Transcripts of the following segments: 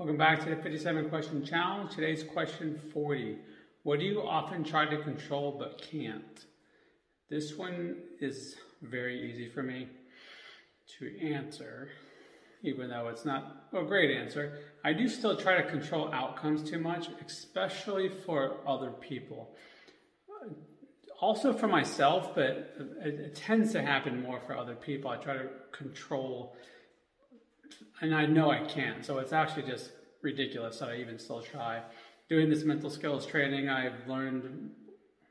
Welcome back to the 57 question challenge. Today's question 40. What do you often try to control but can't? This one is very easy for me to answer, even though it's not a great answer. I do still try to control outcomes too much, especially for other people. Also for myself, but it, it tends to happen more for other people. I try to control, and I know I can't. so it's actually just ridiculous that I even still try doing this mental skills training, I've learned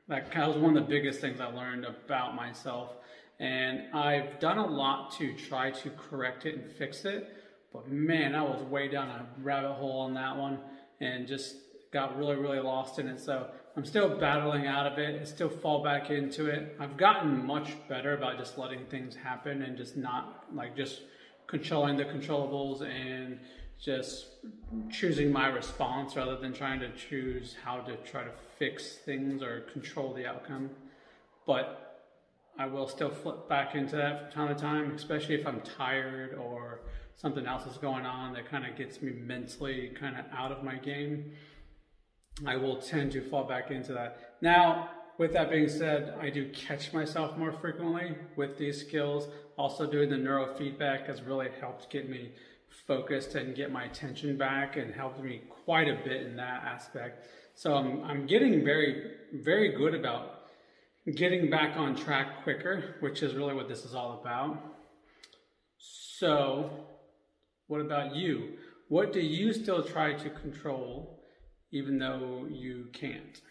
that was one of the biggest things I learned about myself. And I've done a lot to try to correct it and fix it. But man, I was way down a rabbit hole on that one and just got really, really lost in it. So I'm still battling out of it. I still fall back into it. I've gotten much better about just letting things happen and just not like just controlling the controllables and just choosing my response rather than trying to choose how to try to fix things or control the outcome. But I will still flip back into that from time to time, especially if I'm tired or something else is going on that kind of gets me mentally kind of out of my game. I will tend to fall back into that. Now, with that being said, I do catch myself more frequently with these skills. Also, doing the neurofeedback has really helped get me focused and get my attention back and helped me quite a bit in that aspect. So I'm, I'm getting very, very good about getting back on track quicker, which is really what this is all about. So, what about you? What do you still try to control even though you can't?